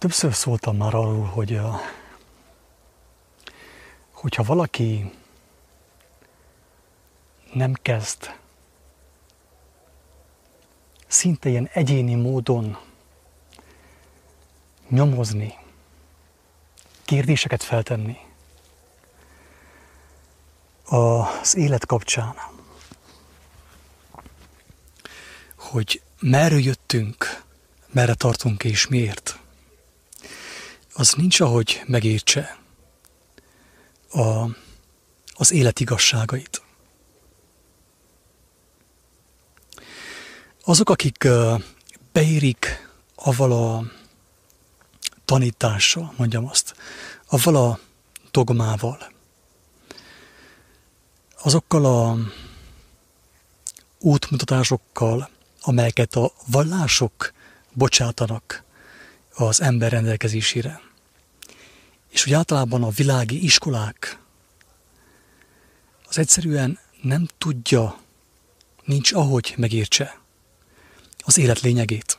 Többször szóltam már arról, hogy hogyha valaki nem kezd szinte ilyen egyéni módon nyomozni, kérdéseket feltenni az élet kapcsán, hogy merről jöttünk, merre tartunk és miért, az nincs, ahogy megértse a, az élet igazságait. Azok, akik beérik avval a tanítással, mondjam azt, avval a dogmával, azokkal a útmutatásokkal, amelyeket a vallások bocsátanak az ember rendelkezésére. És hogy általában a világi iskolák az egyszerűen nem tudja, nincs ahogy megértse az élet lényegét.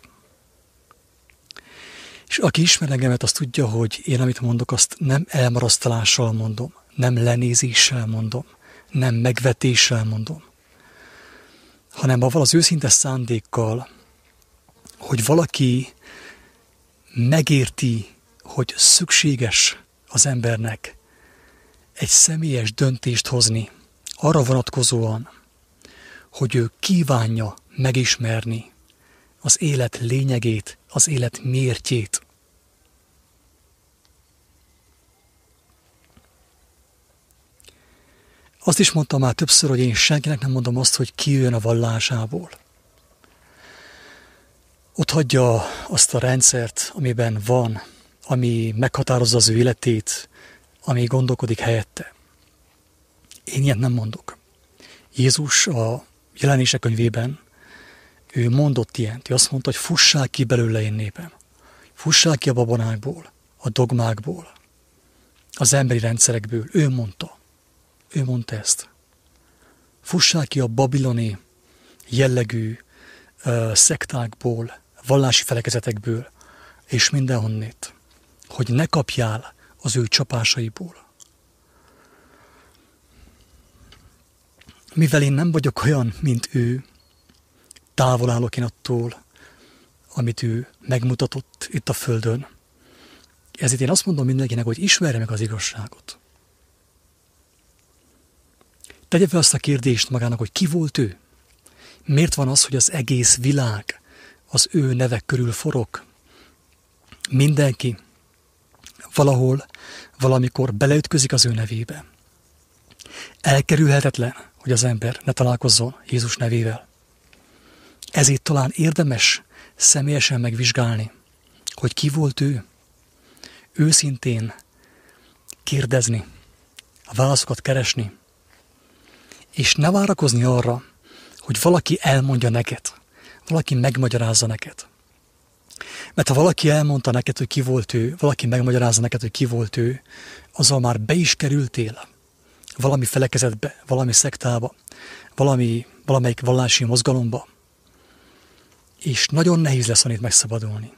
És aki ismer engemet, azt tudja, hogy én, amit mondok, azt nem elmarasztalással mondom, nem lenézéssel mondom, nem megvetéssel mondom, hanem avval az őszinte szándékkal, hogy valaki megérti, hogy szükséges az embernek egy személyes döntést hozni arra vonatkozóan, hogy ő kívánja megismerni az élet lényegét, az élet mértjét. Azt is mondtam már többször, hogy én senkinek nem mondom azt, hogy ki jön a vallásából. Ott hagyja azt a rendszert, amiben van, ami meghatározza az ő életét, ami gondolkodik helyette. Én ilyet nem mondok. Jézus a jelenések könyvében ő mondott ilyent, ő azt mondta, hogy fussák ki belőle én népem. Fussák ki a babonákból, a dogmákból, az emberi rendszerekből. Ő mondta. Ő mondta ezt. Fussák ki a babiloni jellegű uh, szektákból, vallási felekezetekből, és mindenhonnét, hogy ne kapjál az ő csapásaiból. Mivel én nem vagyok olyan, mint ő, távol állok én attól, amit ő megmutatott itt a Földön. Ezért én azt mondom mindenkinek, hogy ismerje meg az igazságot. Tegye fel azt a kérdést magának, hogy ki volt ő? Miért van az, hogy az egész világ az ő nevek körül forog? Mindenki valahol, valamikor beleütközik az ő nevébe. Elkerülhetetlen, hogy az ember ne találkozzon Jézus nevével. Ezért talán érdemes személyesen megvizsgálni, hogy ki volt ő, őszintén kérdezni, a válaszokat keresni, és ne várakozni arra, hogy valaki elmondja neked, valaki megmagyarázza neked. Mert ha valaki elmondta neked, hogy ki volt ő, valaki megmagyarázza neked, hogy ki volt ő, azzal már be is kerültél valami felekezetbe, valami szektába, valami, valamelyik vallási mozgalomba, és nagyon nehéz lesz itt megszabadulni.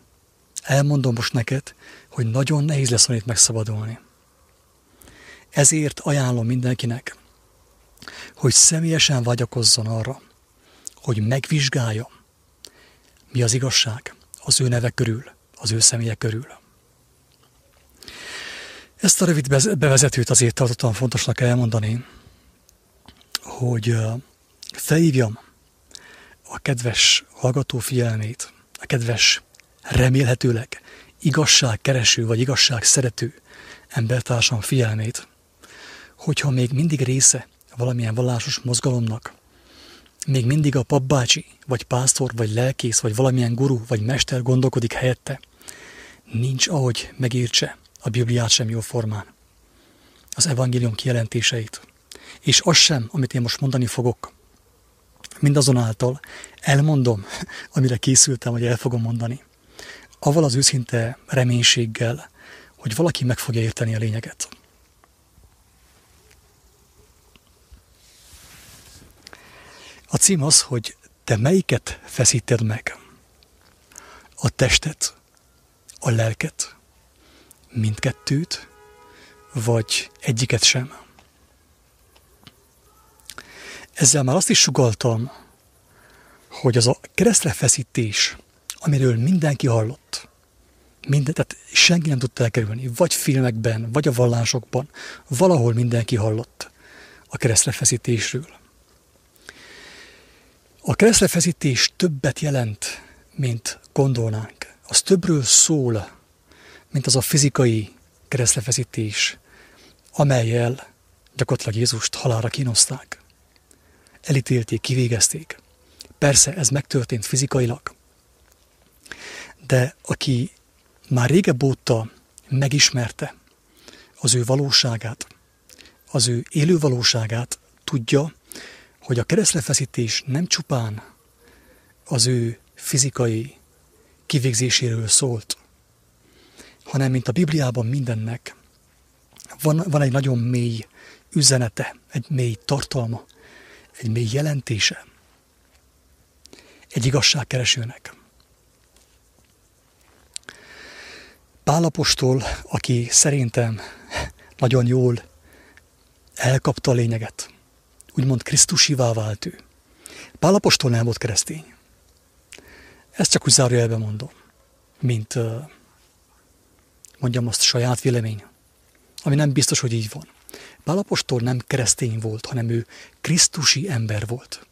Elmondom most neked, hogy nagyon nehéz lesz itt megszabadulni. Ezért ajánlom mindenkinek, hogy személyesen vágyakozzon arra, hogy megvizsgálja, mi az igazság az ő neve körül, az ő személye körül. Ezt a rövid bevezetőt azért tartottam fontosnak elmondani, hogy felhívjam a kedves hallgató figyelmét, a kedves remélhetőleg igazságkereső vagy igazság szerető embertársam figyelmét, hogyha még mindig része valamilyen vallásos mozgalomnak, még mindig a papbácsi, vagy pásztor, vagy lelkész, vagy valamilyen guru, vagy mester gondolkodik helyette, nincs ahogy megértse a Bibliát sem jó formán, az evangélium kijelentéseit, és az sem, amit én most mondani fogok, mindazonáltal elmondom, amire készültem, hogy el fogom mondani. Aval az őszinte reménységgel, hogy valaki meg fogja érteni a lényeget. A cím az, hogy te melyiket feszíted meg? A testet, a lelket, mindkettőt, vagy egyiket sem. Ezzel már azt is sugaltam, hogy az a keresztre feszítés, amiről mindenki hallott, minden, tehát senki nem tudta elkerülni, vagy filmekben, vagy a vallásokban, valahol mindenki hallott a keresztre feszítésről. A keresztre feszítés többet jelent, mint gondolnánk. Az többről szól, mint az a fizikai keresztre feszítés, amelyel gyakorlatilag Jézust halára kínozták. Elítélték, kivégezték. Persze ez megtörtént fizikailag, de aki már régebb óta megismerte az ő valóságát, az ő élő valóságát, tudja, hogy a keresztlefeszítés nem csupán az ő fizikai kivégzéséről szólt, hanem mint a Bibliában mindennek, van, van egy nagyon mély üzenete, egy mély tartalma, egy mély jelentése egy igazságkeresőnek. Pálapostól, aki szerintem nagyon jól elkapta a lényeget, úgymond Krisztusivá vált ő. Pálapostól nem volt keresztény. Ezt csak úgy zárójelben mondom, mint mondjam azt saját vélemény, ami nem biztos, hogy így van. Pálapostól nem keresztény volt, hanem ő krisztusi ember volt.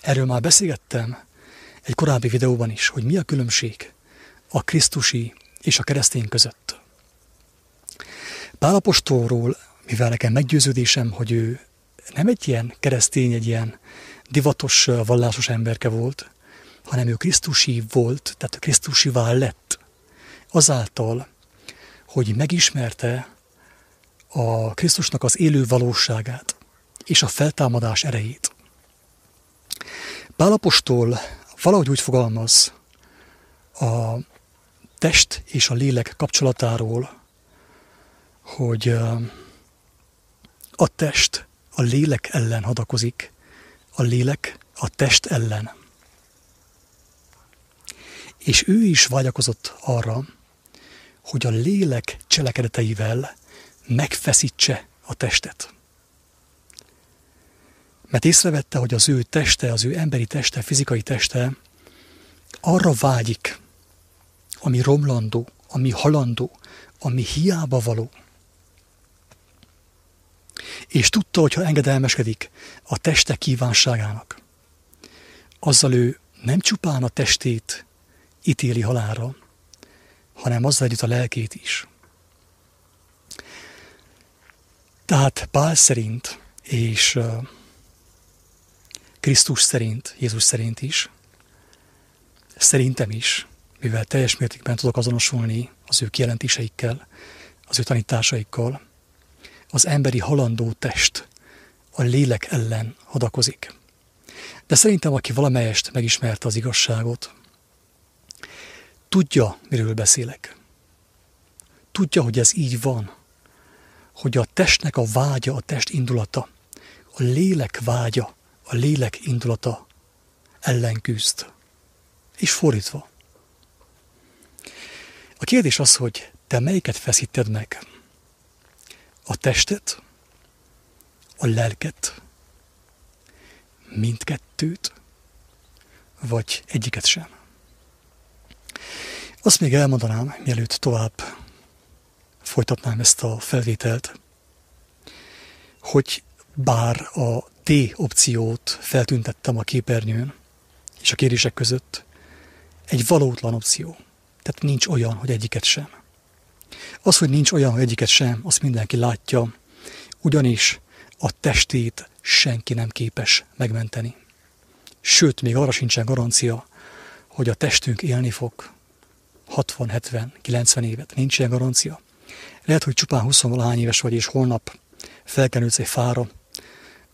Erről már beszélgettem egy korábbi videóban is, hogy mi a különbség a krisztusi és a keresztény között. Pálapostolról, mivel nekem meggyőződésem, hogy ő nem egy ilyen keresztény, egy ilyen divatos, vallásos emberke volt, hanem ő Krisztusi volt, tehát Krisztusivá lett, azáltal, hogy megismerte a Krisztusnak az élő valóságát és a feltámadás erejét. Pálapostól valahogy úgy fogalmaz a test és a lélek kapcsolatáról, hogy a test a lélek ellen hadakozik, a lélek a test ellen. És ő is vágyakozott arra, hogy a lélek cselekedeteivel megfeszítse a testet. Mert észrevette, hogy az ő teste, az ő emberi teste, fizikai teste arra vágyik, ami romlandó, ami halandó, ami hiába való. És tudta, hogy ha engedelmeskedik a teste kívánságának, azzal ő nem csupán a testét ítéli halára, hanem azzal együtt a lelkét is. Tehát Pál szerint és Krisztus szerint, Jézus szerint is, szerintem is, mivel teljes mértékben tudok azonosulni az ő kijelentéseikkel, az ő tanításaikkal, az emberi halandó test a lélek ellen hadakozik. De szerintem, aki valamelyest megismerte az igazságot, tudja, miről beszélek. Tudja, hogy ez így van. Hogy a testnek a vágya, a test indulata, a lélek vágya, a lélek indulata ellen küzd. És fordítva. A kérdés az, hogy te melyiket feszíted meg? A testet? A lelket? Mindkettőt? Vagy egyiket sem? Azt még elmondanám, mielőtt tovább folytatnám ezt a felvételt, hogy bár a D opciót feltüntettem a képernyőn és a kérések között, egy valótlan opció. Tehát nincs olyan, hogy egyiket sem. Az, hogy nincs olyan, hogy egyiket sem, azt mindenki látja, ugyanis a testét senki nem képes megmenteni. Sőt, még arra sincsen garancia, hogy a testünk élni fog 60, 70, 90 évet. Nincs ilyen garancia. Lehet, hogy csupán 20 valahány éves vagy, és holnap felkenülsz egy fára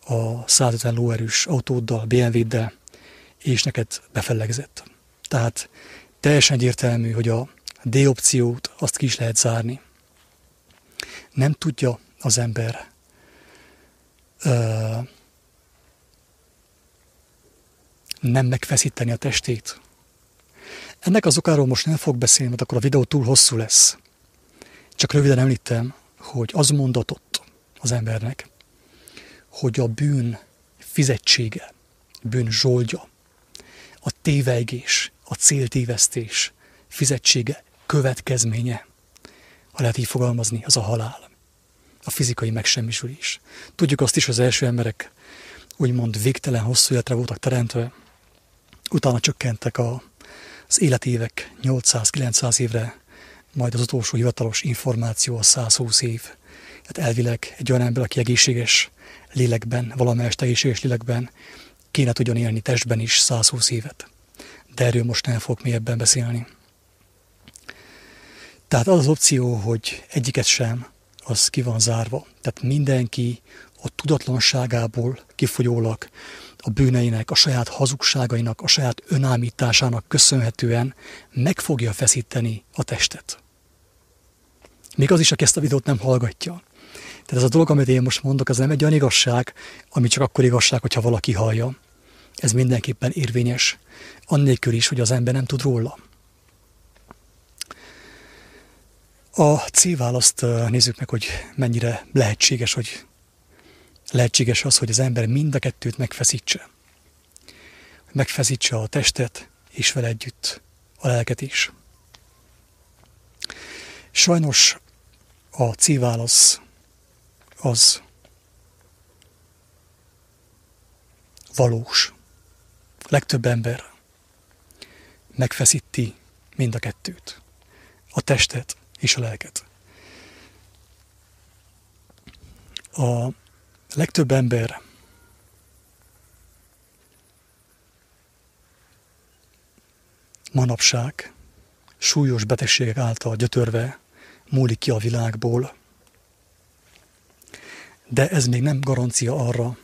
a 150 lóerős autóddal, BMW-ddel, és neked befellegzett. Tehát teljesen egyértelmű, hogy a D opciót azt ki is lehet zárni. Nem tudja az ember ö, nem megfeszíteni a testét. Ennek az okáról most nem fog beszélni, mert akkor a videó túl hosszú lesz. Csak röviden említem, hogy az mondatott az embernek, hogy a bűn fizetsége, bűn zsoldja, a tévegés, a céltévesztés fizetsége, következménye, ha lehet így fogalmazni, az a halál. A fizikai megsemmisülés. Tudjuk azt is, az első emberek úgymond végtelen hosszú életre voltak teremtve, utána csökkentek a, az életévek 800-900 évre, majd az utolsó hivatalos információ a 120 év. Tehát elvileg egy olyan ember, aki egészséges lélekben, valamelyest egészséges lélekben kéne tudjon élni testben is 120 évet. De erről most nem fogok mélyebben beszélni. Tehát az az opció, hogy egyiket sem, az ki van zárva. Tehát mindenki a tudatlanságából kifolyólag a bűneinek, a saját hazugságainak, a saját önállításának köszönhetően meg fogja feszíteni a testet. Még az is, aki ezt a videót nem hallgatja. Tehát ez a dolog, amit én most mondok, az nem egy olyan igazság, ami csak akkor igazság, hogyha valaki hallja. Ez mindenképpen érvényes, annélkül is, hogy az ember nem tud róla. A C-választ nézzük meg, hogy mennyire lehetséges, hogy lehetséges az, hogy az ember mind a kettőt megfeszítse. Megfeszítse a testet, és vele együtt a lelket is. Sajnos a C-válasz az valós. Legtöbb ember megfeszíti mind a kettőt. A testet és a lelket. A legtöbb ember manapság súlyos betegségek által gyötörve múlik ki a világból, de ez még nem garancia arra,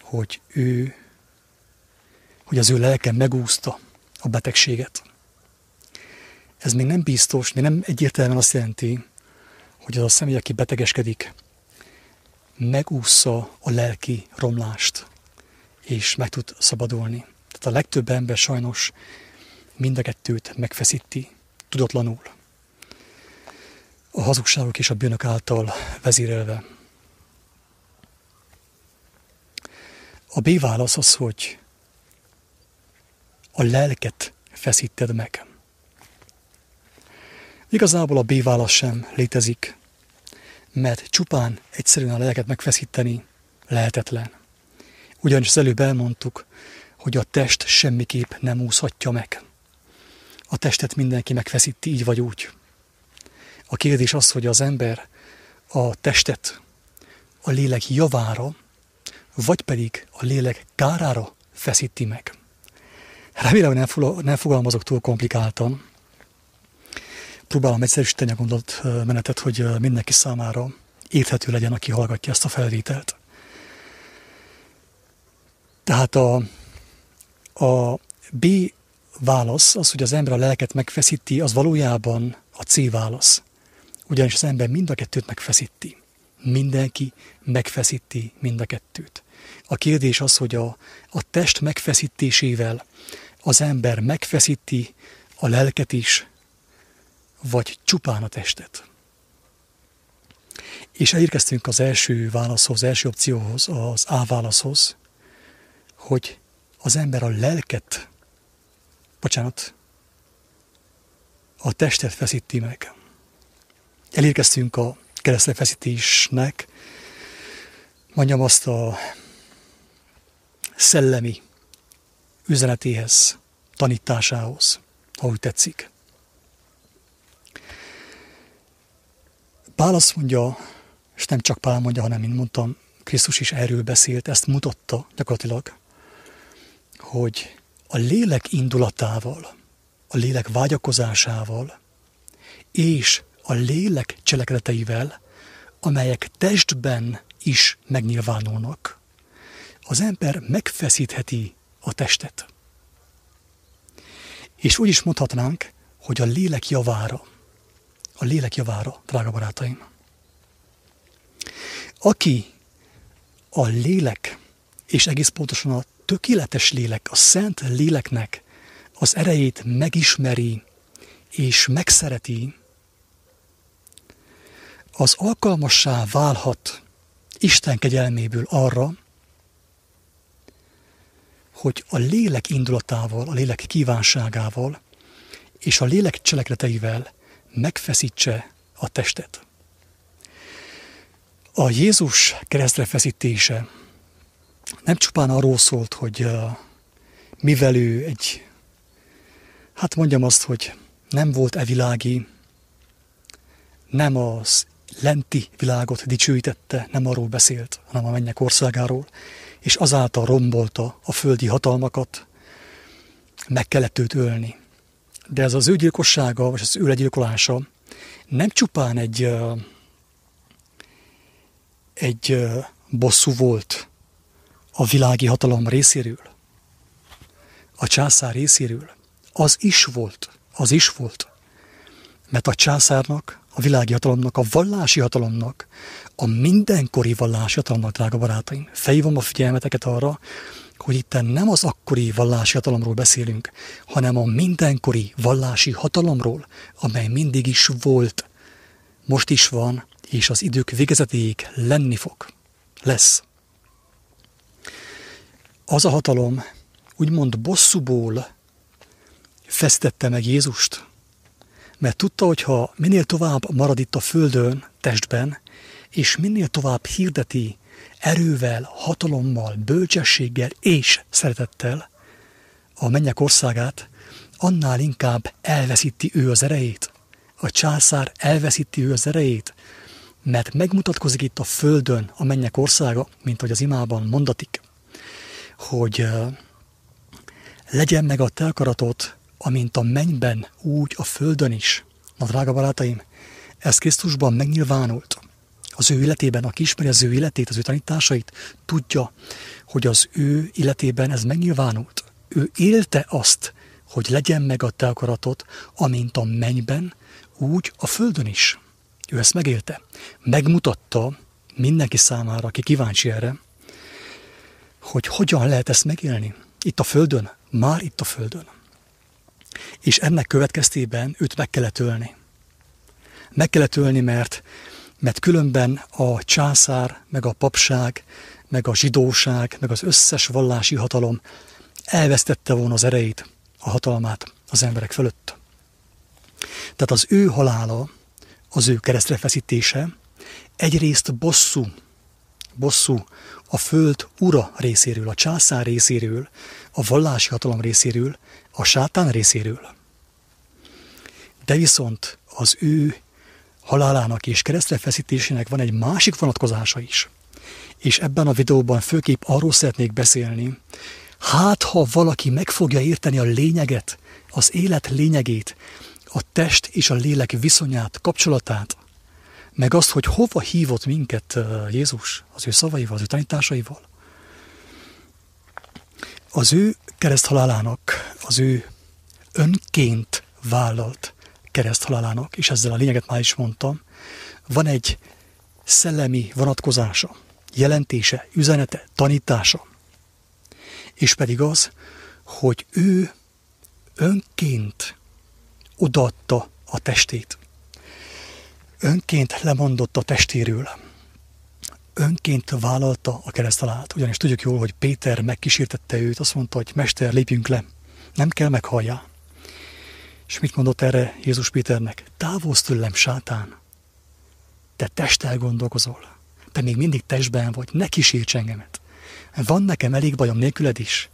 hogy ő, hogy az ő lelke megúszta a betegséget. Ez még nem biztos, még nem egyértelműen azt jelenti, hogy az a személy, aki betegeskedik, megúszza a lelki romlást, és meg tud szabadulni. Tehát a legtöbb ember sajnos mind a kettőt megfeszíti, tudatlanul. A hazugságok és a bűnök által vezérelve. A B válasz az, hogy a lelket feszíted meg. Igazából a B válasz sem létezik, mert csupán egyszerűen a lelket megfeszíteni lehetetlen. Ugyanis az előbb elmondtuk, hogy a test semmiképp nem úszhatja meg. A testet mindenki megfeszíti így vagy úgy. A kérdés az, hogy az ember a testet a lélek javára, vagy pedig a lélek kárára feszíti meg. Remélem, nem fogalmazok túl komplikáltan, próbálom egyszerűsíteni a gondolat menetet, hogy mindenki számára érthető legyen, aki hallgatja ezt a felvételt. Tehát a, a B válasz, az, hogy az ember a lelket megfeszíti, az valójában a C válasz. Ugyanis az ember mind a kettőt megfeszíti. Mindenki megfeszíti mind a kettőt. A kérdés az, hogy a, a test megfeszítésével az ember megfeszíti a lelket is, vagy csupán a testet. És elérkeztünk az első válaszhoz, az első opcióhoz, az A válaszhoz, hogy az ember a lelket, bocsánat, a testet feszíti meg. Elérkeztünk a keresztlefeszítésnek, mondjam azt a szellemi üzenetéhez, tanításához, ha úgy tetszik. Pál azt mondja, és nem csak Pál mondja, hanem, mint mondtam, Krisztus is erről beszélt, ezt mutatta gyakorlatilag, hogy a lélek indulatával, a lélek vágyakozásával és a lélek cselekedeteivel, amelyek testben is megnyilvánulnak, az ember megfeszítheti a testet. És úgy is mondhatnánk, hogy a lélek javára, a lélek javára, drága barátaim. Aki a lélek, és egész pontosan a tökéletes lélek, a szent léleknek az erejét megismeri és megszereti, az alkalmassá válhat Isten kegyelméből arra, hogy a lélek indulatával, a lélek kívánságával és a lélek cselekedeteivel megfeszítse a testet. A Jézus keresztre feszítése nem csupán arról szólt, hogy mivel ő egy, hát mondjam azt, hogy nem volt evilági, nem az lenti világot dicsőítette, nem arról beszélt, hanem a mennyek országáról, és azáltal rombolta a földi hatalmakat, meg kellett őt ölni. De ez az ő gyilkossága, vagy az ő legyilkolása nem csupán egy, egy bosszú volt a világi hatalom részéről, a császár részéről. Az is volt, az is volt. Mert a császárnak, a világi hatalomnak, a vallási hatalomnak, a mindenkori vallási hatalomnak, drága barátaim, felhívom a figyelmeteket arra, hogy itt nem az akkori vallási hatalomról beszélünk, hanem a mindenkori vallási hatalomról, amely mindig is volt, most is van, és az idők végezetéig lenni fog. Lesz. Az a hatalom úgymond bosszúból fesztette meg Jézust, mert tudta, hogy ha minél tovább marad itt a földön, testben, és minél tovább hirdeti erővel, hatalommal, bölcsességgel és szeretettel a mennyek országát, annál inkább elveszíti ő az erejét. A császár elveszíti ő az erejét, mert megmutatkozik itt a földön a mennyek országa, mint hogy az imában mondatik, hogy legyen meg a te akaratot, amint a mennyben, úgy a földön is. Na, drága barátaim, ez Krisztusban megnyilvánult az ő életében, aki ismeri az ő életét, az ő tanításait, tudja, hogy az ő életében ez megnyilvánult. Ő élte azt, hogy legyen meg a te akaratot, amint a mennyben, úgy a földön is. Ő ezt megélte. Megmutatta mindenki számára, aki kíváncsi erre, hogy hogyan lehet ezt megélni. Itt a földön, már itt a földön. És ennek következtében őt meg kellett ölni. Meg kellett ölni, mert mert különben a császár, meg a papság, meg a zsidóság, meg az összes vallási hatalom elvesztette volna az erejét, a hatalmát az emberek fölött. Tehát az ő halála, az ő keresztre feszítése egyrészt bosszú, bosszú a föld ura részéről, a császár részéről, a vallási hatalom részéről, a sátán részéről. De viszont az ő halálának és keresztrefeszítésének van egy másik vonatkozása is. És ebben a videóban főképp arról szeretnék beszélni, hát ha valaki meg fogja érteni a lényeget, az élet lényegét, a test és a lélek viszonyát, kapcsolatát, meg azt, hogy hova hívott minket Jézus az ő szavaival, az ő tanításaival. Az ő kereszthalálának, az ő önként vállalt kereszthalálának, és ezzel a lényeget már is mondtam, van egy szellemi vonatkozása, jelentése, üzenete, tanítása. És pedig az, hogy ő önként odaadta a testét. Önként lemondott a testéről. Önként vállalta a keresztalát. Ugyanis tudjuk jól, hogy Péter megkísértette őt, azt mondta, hogy Mester, lépjünk le. Nem kell meghalljál. És mit mondott erre Jézus Péternek? Távozz tőlem, sátán! Te testtel gondolkozol. Te még mindig testben vagy, ne kísérts engemet. Van nekem elég bajom nélküled is.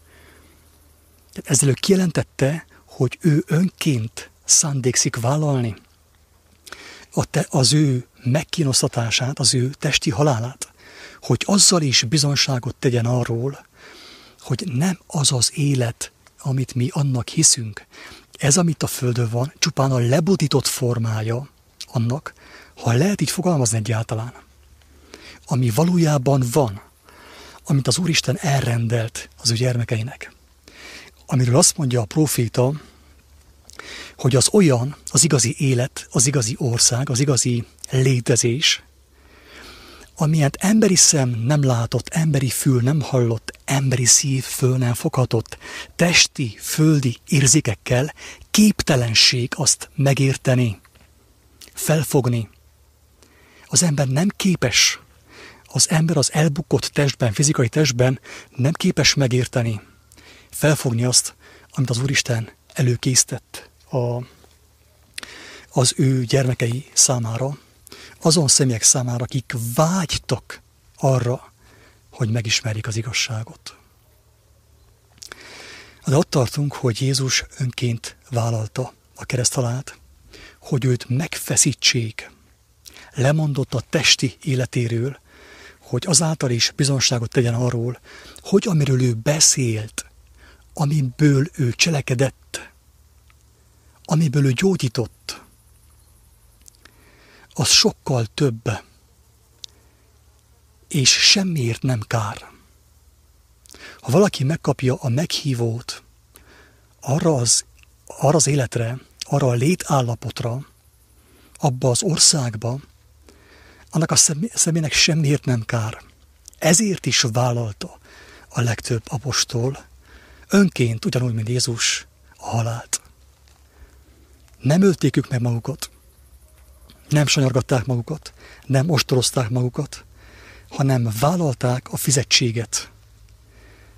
Tehát ezzel ő kijelentette, hogy ő önként szándékszik vállalni a te, az ő megkínosztatását, az ő testi halálát, hogy azzal is bizonságot tegyen arról, hogy nem az az élet, amit mi annak hiszünk, ez, amit a Földön van, csupán a lebutított formája annak, ha lehet így fogalmazni egyáltalán, ami valójában van, amit az Úristen elrendelt az ő gyermekeinek. Amiről azt mondja a proféta, hogy az olyan, az igazi élet, az igazi ország, az igazi létezés, amilyet emberi szem nem látott, emberi fül nem hallott, emberi szív föl nem foghatott, testi, földi érzékekkel képtelenség azt megérteni, felfogni. Az ember nem képes, az ember az elbukott testben, fizikai testben nem képes megérteni, felfogni azt, amit az Úristen előkészített a, az ő gyermekei számára, azon személyek számára, akik vágytak arra, hogy megismerjék az igazságot. De ott tartunk, hogy Jézus önként vállalta a keresztalát, hogy őt megfeszítsék, lemondott a testi életéről, hogy azáltal is bizonságot tegyen arról, hogy amiről ő beszélt, amiből ő cselekedett, amiből ő gyógyított, az sokkal több, és semmiért nem kár. Ha valaki megkapja a meghívót arra az, arra az életre, arra a létállapotra, abba az országba, annak a személynek semmiért nem kár. Ezért is vállalta a legtöbb apostol, önként, ugyanúgy, mint Jézus, a halált. Nem ölték ők meg magukat, nem sanyargatták magukat, nem ostorozták magukat, hanem vállalták a fizetséget,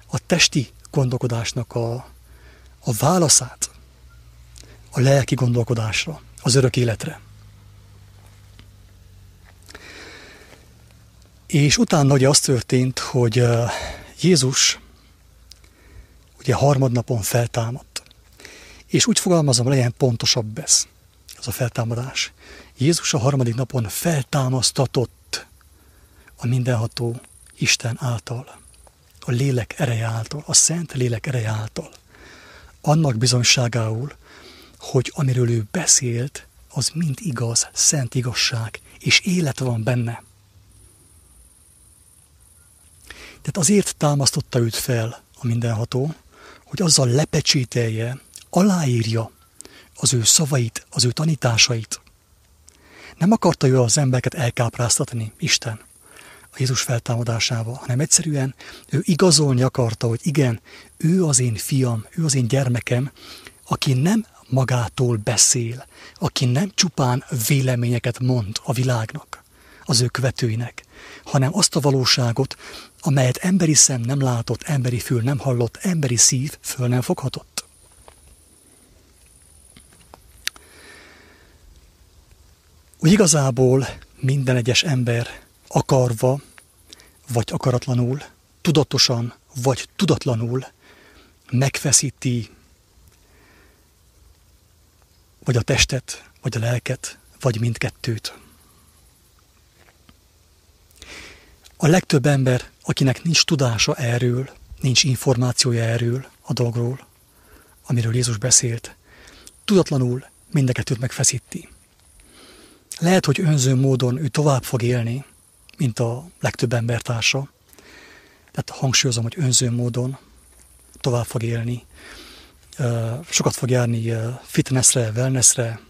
a testi gondolkodásnak a, a válaszát a lelki gondolkodásra, az örök életre. És utána ugye az történt, hogy Jézus ugye harmadnapon feltámadt. És úgy fogalmazom, legyen pontosabb ez, az a feltámadás. Jézus a harmadik napon feltámasztatott a mindenható Isten által, a lélek ereje által, a szent lélek ereje által. Annak bizonyságául, hogy amiről ő beszélt, az mind igaz, szent igazság, és élet van benne. Tehát azért támasztotta őt fel a mindenható, hogy azzal lepecsételje, aláírja az ő szavait, az ő tanításait. Nem akarta ő az embereket elkápráztatni, Isten, a Jézus feltámadásával, hanem egyszerűen ő igazolni akarta, hogy igen, ő az én fiam, ő az én gyermekem, aki nem magától beszél, aki nem csupán véleményeket mond a világnak, az ő követőinek, hanem azt a valóságot, amelyet emberi szem nem látott, emberi fül nem hallott, emberi szív föl nem foghatott. Úgy igazából minden egyes ember akarva, vagy akaratlanul, tudatosan, vagy tudatlanul megfeszíti vagy a testet, vagy a lelket, vagy mindkettőt. A legtöbb ember, akinek nincs tudása erről, nincs információja erről a dolgról, amiről Jézus beszélt, tudatlanul mindeket megfeszíti. Lehet, hogy önző módon ő tovább fog élni, mint a legtöbb embertársa. Tehát hangsúlyozom, hogy önző módon tovább fog élni. Sokat fog járni fitnessre, wellnessre,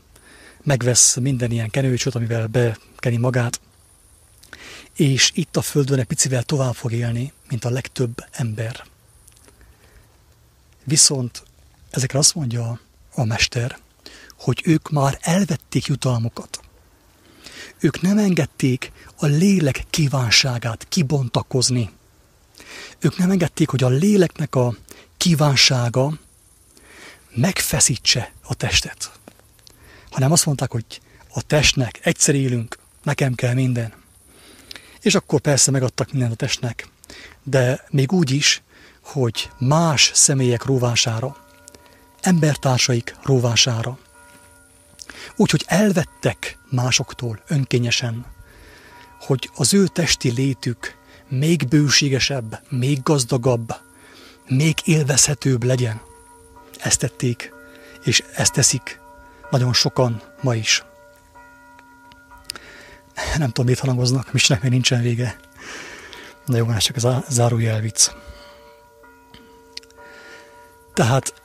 megvesz minden ilyen kenőcsöt, amivel bekeni magát, és itt a Földön egy picivel tovább fog élni, mint a legtöbb ember. Viszont ezekre azt mondja a mester, hogy ők már elvették jutalmukat. Ők nem engedték a lélek kívánságát kibontakozni. Ők nem engedték, hogy a léleknek a kívánsága megfeszítse a testet. Hanem azt mondták, hogy a testnek egyszer élünk, nekem kell minden. És akkor persze megadtak mindent a testnek, de még úgy is, hogy más személyek róvására, embertársaik róvására. Úgyhogy elvettek másoktól önkényesen, hogy az ő testi létük még bőségesebb, még gazdagabb, még élvezhetőbb legyen. Ezt tették, és ezt teszik nagyon sokan ma is. Nem tudom, mit hangoznak, Misnek még nincsen vége. De jó, ez csak a zárójelvic. Tehát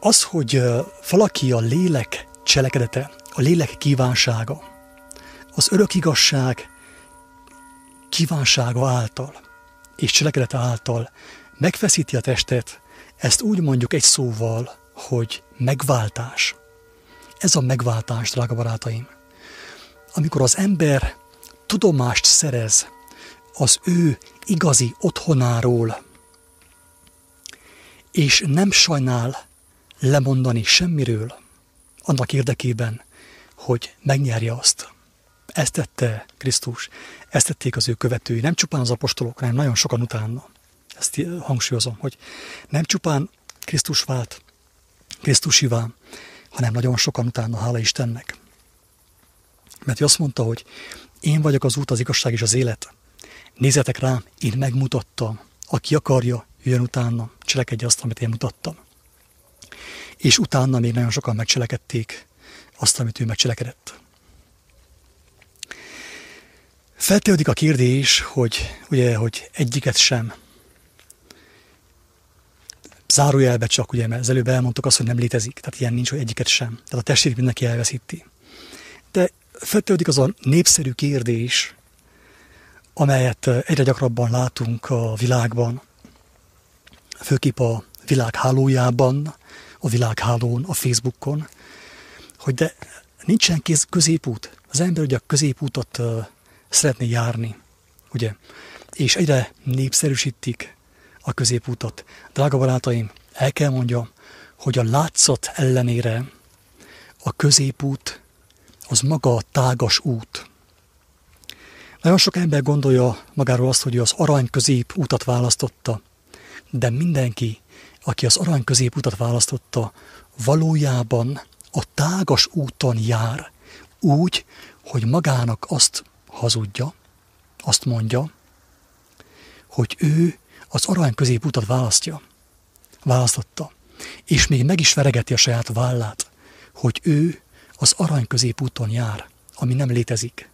az, hogy valaki a lélek cselekedete, a lélek kívánsága, az örök igazság kívánsága által és cselekedete által megfeszíti a testet, ezt úgy mondjuk egy szóval, hogy megváltás. Ez a megváltás, drága barátaim. Amikor az ember tudomást szerez az ő igazi otthonáról, és nem sajnál lemondani semmiről, annak érdekében, hogy megnyerje azt. Ezt tette Krisztus, ezt tették az ő követői, nem csupán az apostolok, hanem nagyon sokan utána. Ezt hangsúlyozom, hogy nem csupán Krisztus vált Krisztusivá, hanem nagyon sokan utána, hála Istennek. Mert ő azt mondta, hogy én vagyok az út, az igazság és az élet. Nézzetek rám, én megmutattam. Aki akarja, jön utána, cselekedje azt, amit én mutattam. És utána még nagyon sokan megcselekedték azt, amit ő megcselekedett. Feltevődik a kérdés, hogy, ugye, hogy egyiket sem. Zárójelbe csak, ugye, mert az előbb elmondtuk azt, hogy nem létezik. Tehát ilyen nincs, hogy egyiket sem. Tehát a testét mindenki elveszíti. De feltevődik az a népszerű kérdés, amelyet egyre gyakrabban látunk a világban, főképp a világ hálójában, a világhálón, a Facebookon, hogy de nincsen kéz középút. Az ember ugye a középútot szeretné járni, ugye? És egyre népszerűsítik a középútat. Drága barátaim, el kell mondjam, hogy a látszat ellenére a középút az maga a tágas út. Nagyon sok ember gondolja magáról azt, hogy az arany közép útat választotta, de mindenki, aki az arany közép utat választotta, valójában a tágas úton jár, úgy, hogy magának azt hazudja, azt mondja, hogy ő az arany középutat választja, választotta, és még meg is veregeti a saját vállát, hogy ő az arany középúton jár, ami nem létezik.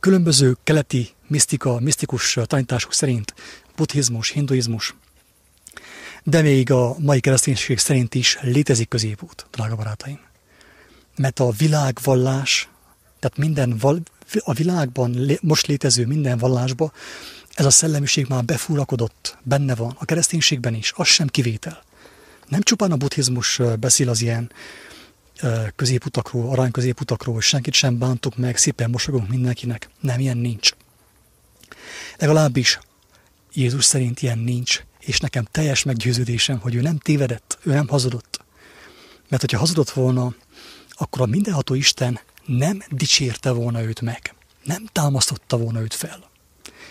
Különböző keleti misztika, misztikus tanítások szerint, buddhizmus, hinduizmus, de még a mai kereszténység szerint is létezik középút, drága barátaim. Mert a világvallás, tehát minden val, a világban most létező minden vallásba ez a szellemiség már befúrakodott, benne van, a kereszténységben is, az sem kivétel. Nem csupán a buddhizmus beszél az ilyen középutakról, arany középutakról, hogy senkit sem bántuk meg, szépen mosogunk mindenkinek. Nem, ilyen nincs. Legalábbis Jézus szerint ilyen nincs, és nekem teljes meggyőződésem, hogy ő nem tévedett, ő nem hazudott. Mert hogyha hazudott volna, akkor a mindenható Isten nem dicsérte volna őt meg, nem támasztotta volna őt fel.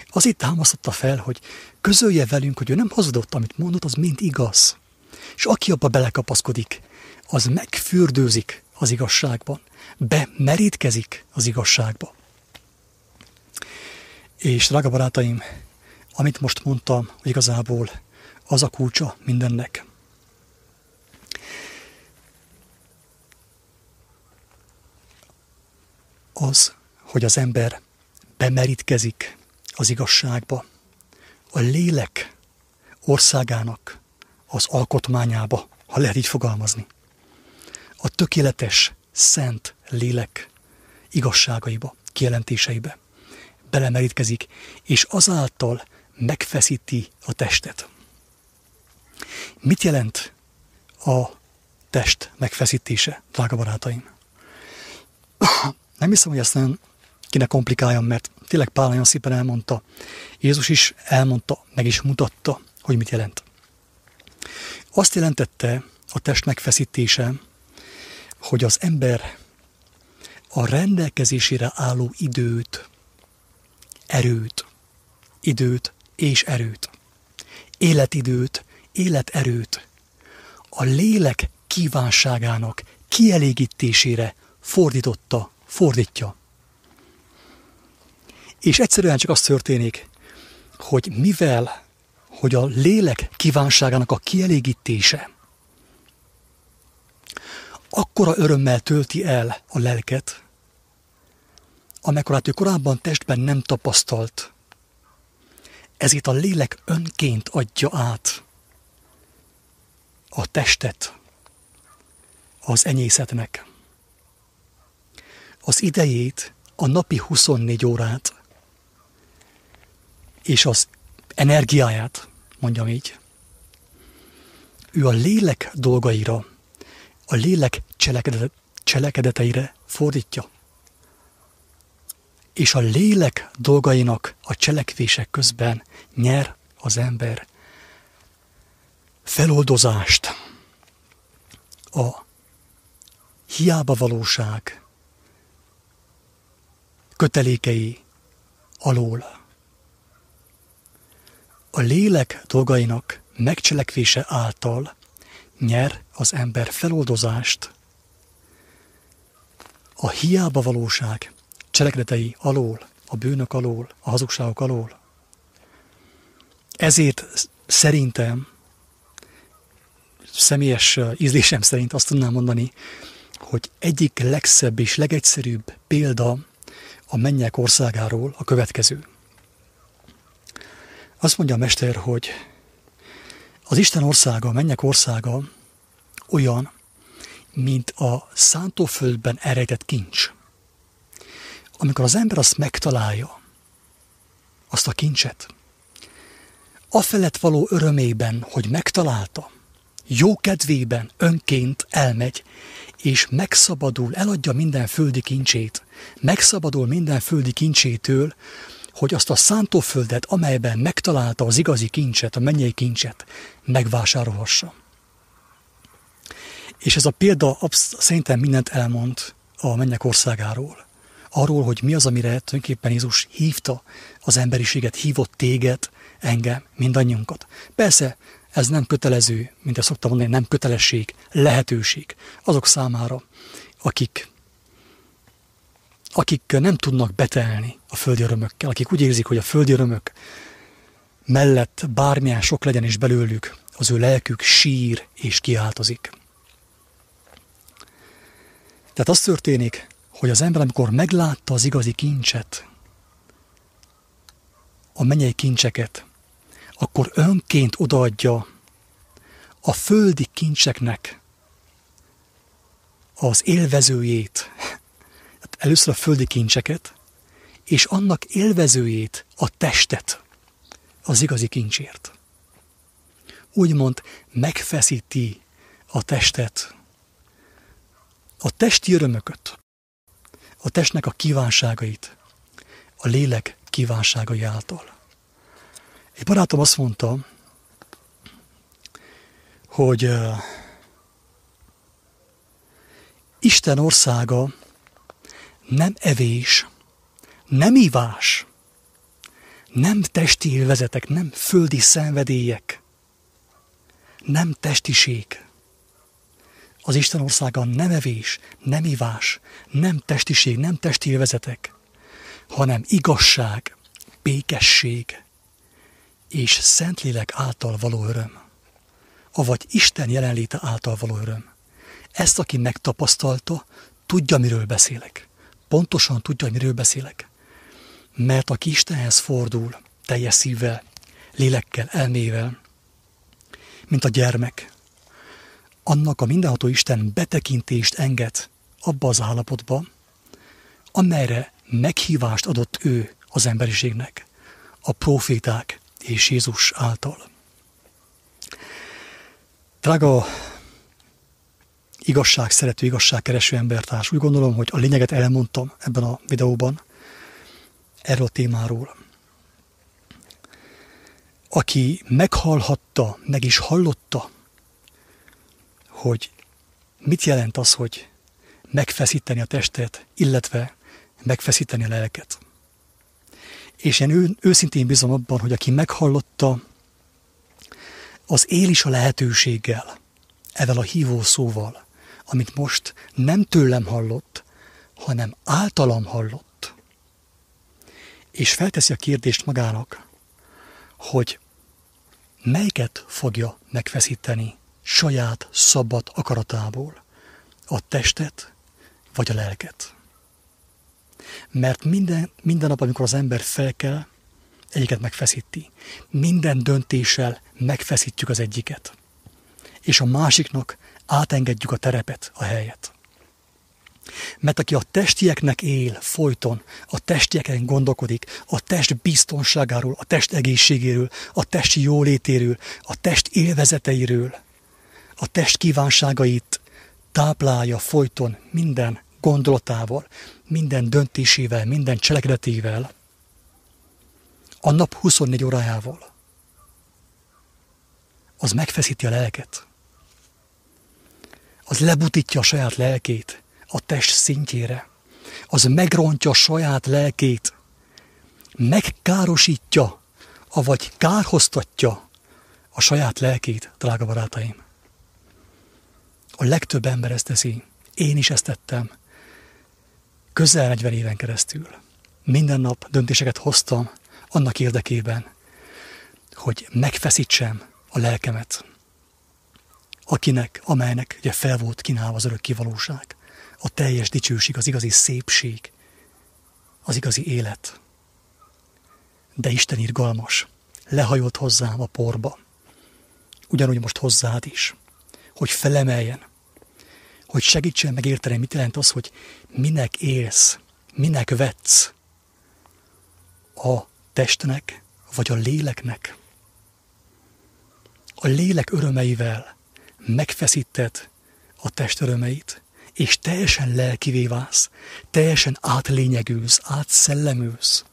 Azért támasztotta fel, hogy közölje velünk, hogy ő nem hazudott, amit mondott, az mind igaz. És aki abba belekapaszkodik, az megfürdőzik az igazságban, bemerítkezik az igazságba. És drága barátaim, amit most mondtam, hogy igazából az a kulcsa mindennek. Az, hogy az ember bemerítkezik az igazságba, a lélek országának az alkotmányába, ha lehet így fogalmazni. A tökéletes, szent lélek igazságaiba, kijelentéseibe belemerítkezik, és azáltal megfeszíti a testet. Mit jelent a test megfeszítése, drága barátaim? Nem hiszem, hogy ezt nagyon kéne komplikáljam, mert tényleg Pál nagyon szépen elmondta. Jézus is elmondta, meg is mutatta, hogy mit jelent. Azt jelentette a test megfeszítése, hogy az ember a rendelkezésére álló időt, erőt, időt és erőt, életidőt, életerőt a lélek kívánságának kielégítésére fordította, fordítja. És egyszerűen csak az történik, hogy mivel, hogy a lélek kívánságának a kielégítése akkora örömmel tölti el a lelket, amekkorát ő korábban testben nem tapasztalt, ezért a lélek önként adja át a testet az enyészetnek. Az idejét, a napi 24 órát és az energiáját, mondjam így, ő a lélek dolgaira, a lélek cselekedet, cselekedeteire fordítja. És a lélek dolgainak a cselekvések közben nyer az ember feloldozást, a hiába valóság kötelékei alól. A lélek dolgainak megcselekvése által nyer az ember feloldozást a hiába valóság cselekedetei alól, a bűnök alól, a hazugságok alól. Ezért szerintem, személyes ízlésem szerint azt tudnám mondani, hogy egyik legszebb és legegyszerűbb példa a mennyek országáról a következő. Azt mondja a mester, hogy az Isten országa, a mennyek országa olyan, mint a szántóföldben eredett kincs. Amikor az ember azt megtalálja, azt a kincset, afelett való örömében, hogy megtalálta, jó kedvében önként elmegy, és megszabadul, eladja minden földi kincsét, megszabadul minden földi kincsétől, hogy azt a szántóföldet, amelyben megtalálta az igazi kincset, a mennyei kincset, megvásárolhassa. És ez a példa szerintem mindent elmond a mennyek országáról. Arról, hogy mi az, amire tulajdonképpen Jézus hívta az emberiséget, hívott téged, engem, mindannyiunkat. Persze, ez nem kötelező, mint ezt szoktam mondani, nem kötelesség, lehetőség azok számára, akik, akik nem tudnak betelni a földi örömökkel, akik úgy érzik, hogy a földi örömök mellett bármilyen sok legyen is belőlük, az ő lelkük sír és kiáltozik. Tehát az történik, hogy az ember, amikor meglátta az igazi kincset, a mennyei kincseket, akkor önként odaadja a földi kincseknek az élvezőjét, hát először a földi kincseket, és annak élvezőjét, a testet az igazi kincsért. Úgymond megfeszíti a testet a testi örömököt, a testnek a kívánságait, a lélek kívánságai által. Egy barátom azt mondta, hogy Isten országa nem evés, nem ivás, nem testi élvezetek, nem földi szenvedélyek, nem testiség, az Isten országa nem evés, nem ivás, nem testiség, nem testi élvezetek, hanem igazság, békesség és Szentlélek által való öröm, avagy Isten jelenléte által való öröm. Ezt, aki megtapasztalta, tudja, miről beszélek. Pontosan tudja, miről beszélek. Mert aki Istenhez fordul, teljes szívvel, lélekkel, elmével, mint a gyermek, annak a mindenható Isten betekintést enged abba az állapotba, amelyre meghívást adott ő az emberiségnek, a proféták és Jézus által. Drága igazság szerető, igazságkereső embertárs, úgy gondolom, hogy a lényeget elmondtam ebben a videóban erről a témáról. Aki meghallhatta, meg is hallotta hogy mit jelent az, hogy megfeszíteni a testet, illetve megfeszíteni a lelket. És én ő, őszintén bizom abban, hogy aki meghallotta, az él is a lehetőséggel, evel a hívó szóval, amit most nem tőlem hallott, hanem általam hallott. És felteszi a kérdést magának, hogy melyiket fogja megfeszíteni saját szabad akaratából a testet vagy a lelket. Mert minden, minden nap, amikor az ember felkel, egyiket megfeszíti. Minden döntéssel megfeszítjük az egyiket. És a másiknak átengedjük a terepet, a helyet. Mert aki a testieknek él folyton, a testieken gondolkodik, a test biztonságáról, a test egészségéről, a testi jólétéről, a test élvezeteiről, a test kívánságait táplálja folyton minden gondolatával, minden döntésével, minden cselekedetével, a nap 24 órájával, az megfeszíti a lelket. Az lebutítja a saját lelkét a test szintjére. Az megrontja a saját lelkét. Megkárosítja, avagy kárhoztatja a saját lelkét, drága barátaim. A legtöbb ember ezt teszi. Én is ezt tettem. Közel 40 éven keresztül. Minden nap döntéseket hoztam annak érdekében, hogy megfeszítsem a lelkemet, akinek, amelynek ugye fel volt kínálva az örök kivalóság, a teljes dicsőség, az igazi szépség, az igazi élet. De Isten irgalmas, lehajolt hozzám a porba, ugyanúgy most hozzád is, hogy felemeljen, hogy segítsen megérteni, mit jelent az, hogy minek élsz, minek vetsz a testnek, vagy a léleknek. A lélek örömeivel megfeszíted a test örömeit, és teljesen lelkivé válsz, teljesen átlényegülsz, átszellemülsz.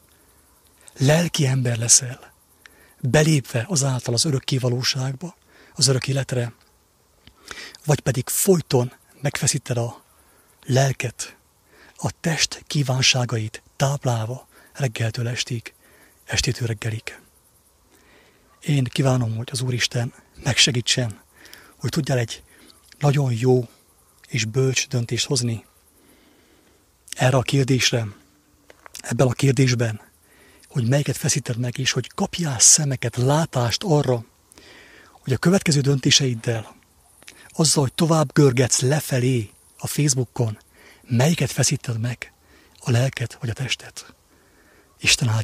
Lelki ember leszel, belépve azáltal az örök kivalóságba, az örök életre, vagy pedig folyton megfeszíted a lelket, a test kívánságait táplálva reggeltől estig, estétől reggelig. Én kívánom, hogy az Úristen megsegítsen, hogy tudjál egy nagyon jó és bölcs döntést hozni erre a kérdésre, ebben a kérdésben, hogy melyiket feszíted meg, és hogy kapjál szemeket, látást arra, hogy a következő döntéseiddel, azzal, hogy tovább görgetsz lefelé a Facebookon, melyiket feszíted meg, a lelket vagy a testet. Isten áldja